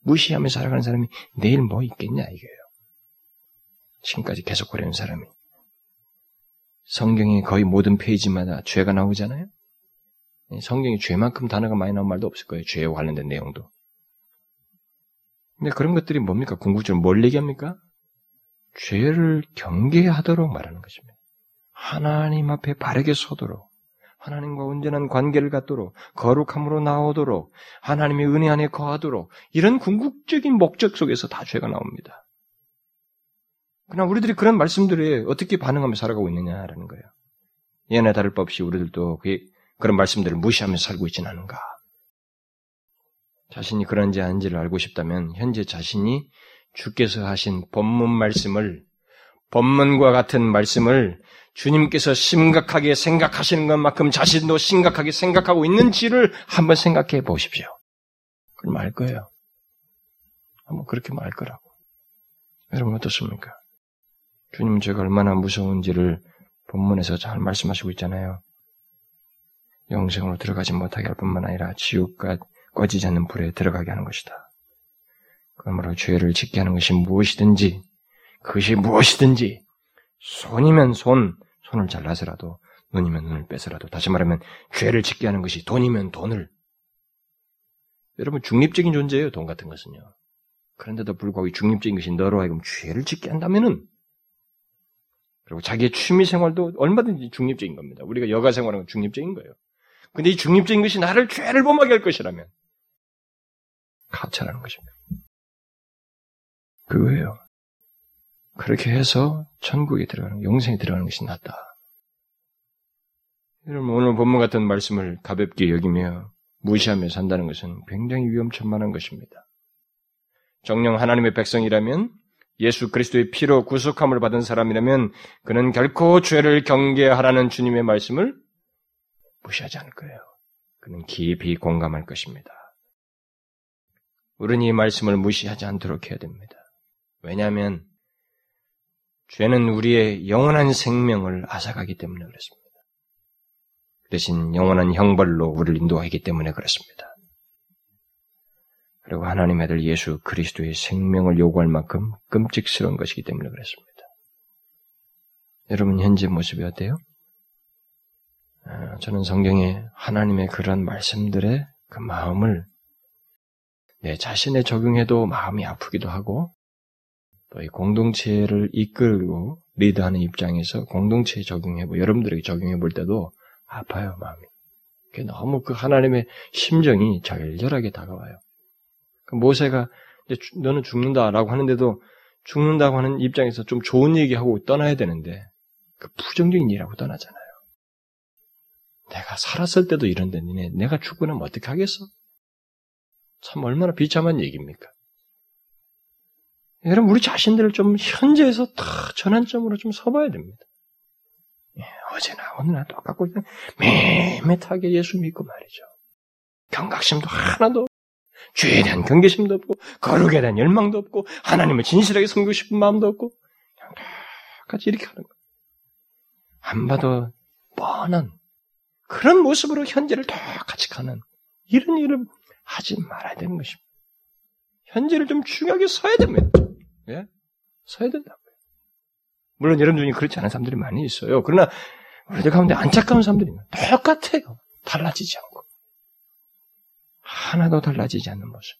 무시하며 살아가는 사람이 내일 뭐 있겠냐 이거예요. 지금까지 계속 그래온 사람이 성경의 거의 모든 페이지마다 죄가 나오잖아요. 성경에 죄만큼 단어가 많이 나온 말도 없을 거예요. 죄와 관련된 내용도. 근데 그런 것들이 뭡니까? 궁극적으로 뭘 얘기합니까? 죄를 경계하도록 말하는 것입니다. 하나님 앞에 바르게 서도록, 하나님과 온전한 관계를 갖도록, 거룩함으로 나오도록, 하나님의 은혜 안에 거하도록, 이런 궁극적인 목적 속에서 다 죄가 나옵니다. 그러나 우리들이 그런 말씀들에 어떻게 반응하며 살아가고 있느냐라는 거예요. 예나 다를 바 없이 우리들도 그런 말씀들을 무시하면서 살고 있지는 않은가. 자신이 그런지 아닌지를 알고 싶다면 현재 자신이 주께서 하신 본문 말씀을 본문과 같은 말씀을 주님께서 심각하게 생각하시는 것만큼 자신도 심각하게 생각하고 있는지를 한번 생각해 보십시오. 그럼 알 거예요. 한번 그렇게 말 거라고. 여러분 어떻습니까? 주님은 제가 얼마나 무서운지를 본문에서 잘 말씀하시고 있잖아요. 영생으로 들어가지 못하게 할 뿐만 아니라 지옥과 꺼지지 않는 불에 들어가게 하는 것이다. 그러므로 죄를 짓게 하는 것이 무엇이든지 그것이 무엇이든지 손이면 손, 손을 잘라서라도 눈이면 눈을 빼서라도 다시 말하면 죄를 짓게 하는 것이 돈이면 돈을 여러분 중립적인 존재예요 돈 같은 것은요. 그런데도 불구하고 중립적인 것이 너로 하여금 죄를 짓게 한다면은 그리고 자기의 취미 생활도 얼마든지 중립적인 겁니다. 우리가 여가 생활은 중립적인 거예요. 근데 이 중립적인 것이 나를 죄를 범하게 할 것이라면 가차라는 것입니다. 그거예요. 그렇게 해서 천국에 들어가는, 영생에 들어가는 것이 낫다. 여러분, 오늘 본문 같은 말씀을 가볍게 여기며 무시하며 산다는 것은 굉장히 위험천만한 것입니다. 정령 하나님의 백성이라면 예수 그리스도의 피로 구속함을 받은 사람이라면 그는 결코 죄를 경계하라는 주님의 말씀을 무시하지 않을 거예요. 그는 깊이 공감할 것입니다. 우리는 이 말씀을 무시하지 않도록 해야 됩니다. 왜냐하면 죄는 우리의 영원한 생명을 앗아가기 때문에 그렇습니다. 대신 영원한 형벌로 우리를 인도하기 때문에 그렇습니다. 그리고 하나님의 아들 예수 그리스도의 생명을 요구할 만큼 끔찍스러운 것이기 때문에 그렇습니다. 여러분 현재 모습이 어때요? 아, 저는 성경에 하나님의 그런 말씀들의 그 마음을 내 자신에 적용해도 마음이 아프기도 하고 또 이 공동체를 이끌고 리드하는 입장에서 공동체에 적용해 보 여러분들에게 적용해 볼 때도 아파요 마음이. 너무 그 하나님의 심정이 절절하게 다가와요. 그 모세가 너는 죽는다라고 하는데도 죽는다고 하는 입장에서 좀 좋은 얘기하고 떠나야 되는데 그 부정적인 일하고 떠나잖아요. 내가 살았을 때도 이런데 니네 내가 죽고 나면 어떻게 하겠어? 참 얼마나 비참한 얘기입니까? 여러분 우리 자신들을 좀 현재에서 다 전환점으로 좀 서봐야 됩니다. 예, 어제나 오늘나 똑같고 맴매하게 예수 믿고 말이죠. 경각심도 하나도 죄에 대한 경계심도 없고 거룩에 대한 열망도 없고 하나님을 진실하게 섬기고 싶은 마음도 없고 그냥 똑같이 이렇게 하는 거예요. 안 봐도 뻔한 그런 모습으로 현재를 똑같이 가는 이런 일을 하지 말아야 되는 것입니다. 현재를 좀 중요하게 서야 됩니다. 예? 서야 된다고요. 물론 여러분 중에 그렇지 않은 사람들이 많이 있어요. 그러나 우리들 가운데 안타까운 사람들이 똑같아요. 달라지지 않고. 하나도 달라지지 않는 모습.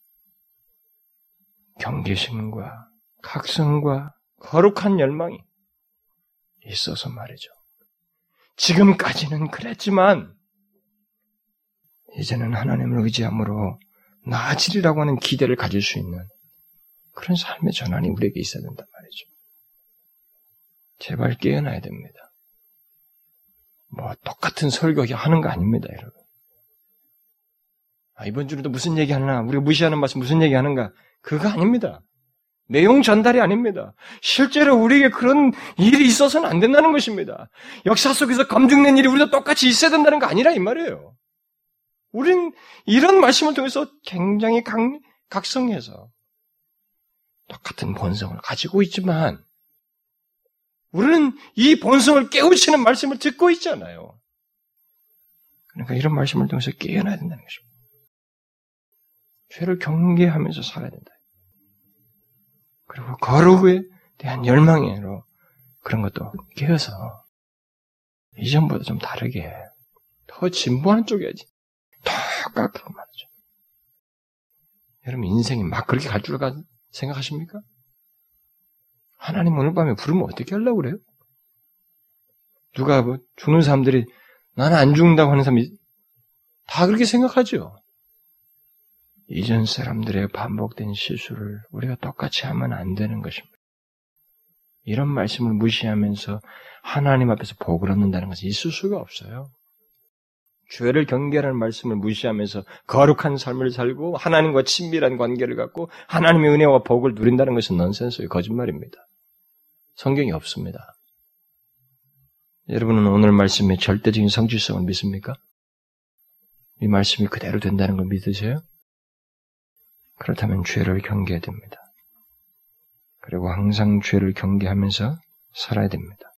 경계심과 각성과 거룩한 열망이 있어서 말이죠. 지금까지는 그랬지만 이제는 하나님을 의지함으로 나아지리라고 하는 기대를 가질 수 있는 그런 삶의 전환이 우리에게 있어야 된단 말이죠. 제발 깨어나야 됩니다. 뭐 똑같은 설교 하는 거 아닙니다, 여러분. 아, 이번 주에도 무슨 얘기 하나, 우리가 무시하는 말씀 무슨 얘기 하는가? 그거 아닙니다. 내용 전달이 아닙니다. 실제로 우리에게 그런 일이 있어서는 안 된다는 것입니다. 역사 속에서 검증된 일이 우리도 똑같이 있어야 된다는 거 아니라 이 말이에요. 우린 이런 말씀을 통해서 굉장히 각, 각성해서 똑같은 본성을 가지고 있지만 우리는 이 본성을 깨우치는 말씀을 듣고 있잖아요. 그러니까 이런 말씀을 통해서 깨어나야 된다는 것입니다. 죄를 경계하면서 살아야 된다. 그리고 거룩에 대한 열망으로 그런 것도 깨어서 이전보다 좀 다르게 더 진보하는 쪽이야지. 똑같고 말이죠. 여러분 인생이 막 그렇게 갈 줄 생각하십니까? 하나님 오늘 밤에 부르면 어떻게 하려고 그래요? 누가 뭐 죽는 사람들이 나는 안 죽는다고 하는 사람이 다 그렇게 생각하죠. 이전 사람들의 반복된 실수를 우리가 똑같이 하면 안 되는 것입니다. 이런 말씀을 무시하면서 하나님 앞에서 복을 얻는다는 것은 있을 수가 없어요. 죄를 경계하는 말씀을 무시하면서 거룩한 삶을 살고 하나님과 친밀한 관계를 갖고 하나님의 은혜와 복을 누린다는 것은 넌센스예요. 거짓말입니다. 성경이 없습니다. 여러분은 오늘 말씀의 절대적인 성취성을 믿습니까? 이 말씀이 그대로 된다는 걸 믿으세요? 그렇다면 죄를 경계해야 됩니다. 그리고 항상 죄를 경계하면서 살아야 됩니다.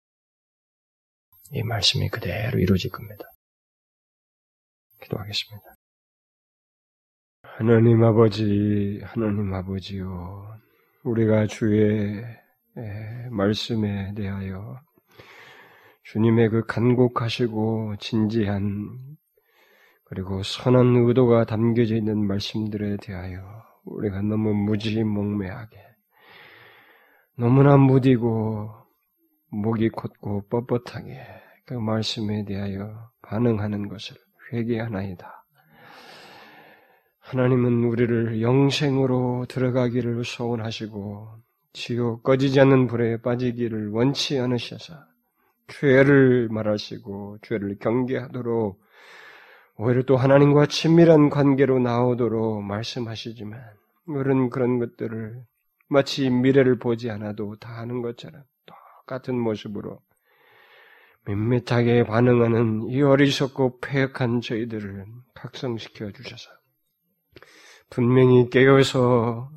이 말씀이 그대로 이루어질 겁니다. 기도하겠습니다. 하나님 아버지, 하나님 아버지요. 우리가 주의 말씀에 대하여 주님의 그 간곡하시고 진지한 그리고 선한 의도가 담겨져 있는 말씀들에 대하여 우리가 너무 무지몽매하게 너무나 무디고 목이 곧고 뻣뻣하게 그 말씀에 대하여 반응하는 것을 회개하나이다. 하나님은 우리를 영생으로 들어가기를 소원하시고 지옥 꺼지지 않는 불에 빠지기를 원치 않으셔서 죄를 말하시고 죄를 경계하도록 오히려 또 하나님과 친밀한 관계로 나오도록 말씀하시지만 우리는 그런 것들을 마치 미래를 보지 않아도 다 하는 것처럼 똑같은 모습으로 밋밋하게 반응하는 이 어리석고 폐역한 저희들을 각성시켜 주셔서 분명히 깨어서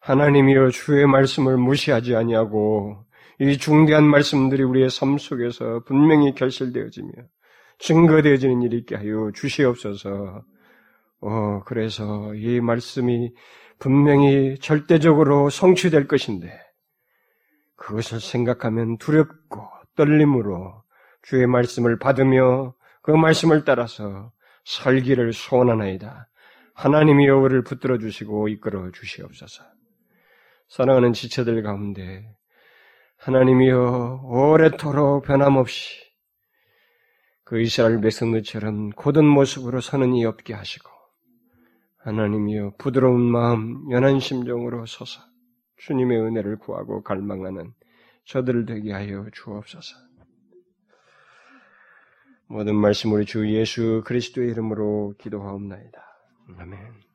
하나님이여 주의 말씀을 무시하지 아니하고 이 중대한 말씀들이 우리의 삶 속에서 분명히 결실되어지며 증거되어지는 일이 있게 하여 주시옵소서. 어, 그래서 이 말씀이 분명히 절대적으로 성취될 것인데 그것을 생각하면 두렵고 떨림으로 주의 말씀을 받으며 그 말씀을 따라서 살기를 소원하나이다. 하나님이 여우를 붙들어 주시고 이끌어 주시옵소서. 사랑하는 지체들 가운데 하나님이여 오래도록 변함없이 그 이스라엘 백성들처럼 고든 모습으로 서는 이 없게 하시고 하나님이여 부드러운 마음 연한 심정으로 서서 주님의 은혜를 구하고 갈망하는 저들을 되게 하여 주옵소서. 모든 말씀 우리 주 예수 그리스도의 이름으로 기도하옵나이다. 아멘.